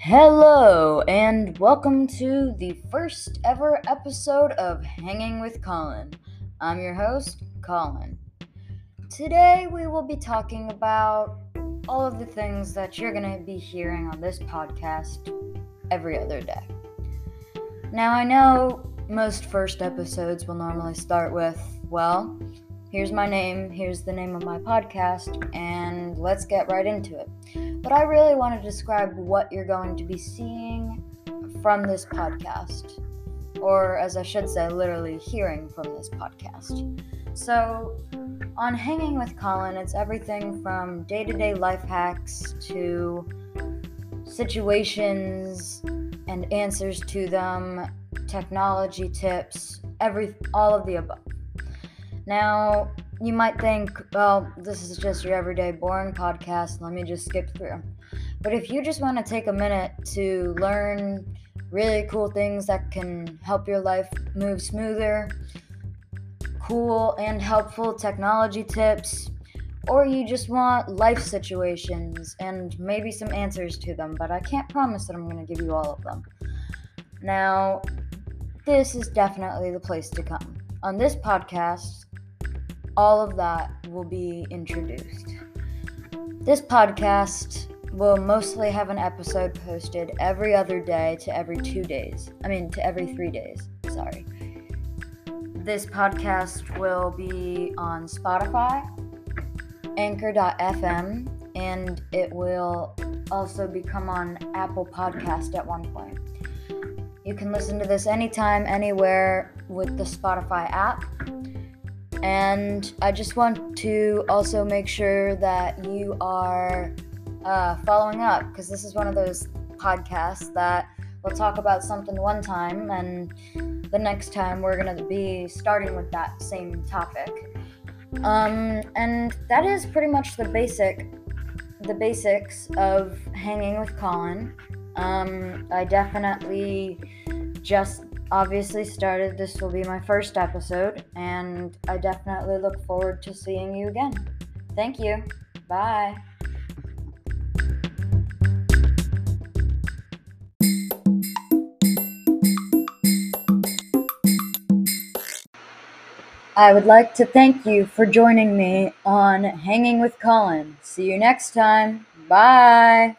Hello, and welcome to the first ever episode of Hanging with Colin. I'm your host, Colin. Today we will be talking about all of the things that you're going to be hearing on this podcast every other day. Now, I know most first episodes will normally start with, well, here's my name, here's the name of my podcast, and let's get right into it. But I really want to describe what you're going to be seeing from this podcast, or as I should say, literally hearing from this podcast. So, on Hanging with Colin, it's everything from day to day life hacks to situations and answers to them, technology tips, every all of the above. Now, you might think, well, this is just your everyday boring podcast. Let me just skip through. But if you just want to take a minute to learn really cool things that can help your life move smoother, cool and helpful technology tips, or you just want life situations and maybe some answers to them, but I can't promise that I'm going to give you all of them. Now, this is definitely the place to come. On this podcast, all of that will be introduced. This podcast will mostly have an episode posted every other day to every two days. I mean, to every three days. Sorry. This podcast will be on Spotify, Anchor.fm, and it will also become on Apple Podcast at one point. You can listen to this anytime, anywhere with the Spotify app. And I just want to also make sure that you are uh, following up because this is one of those podcasts that we'll talk about something one time and the next time we're going to be starting with that same topic. Um, and that is pretty much the basic the basics of hanging with Colin. Um, I definitely just obviously started. This will be my first episode, and I definitely look forward to seeing you again. Thank you. Bye. I would like to thank you for joining me on Hanging with Colin. See you next time. Bye.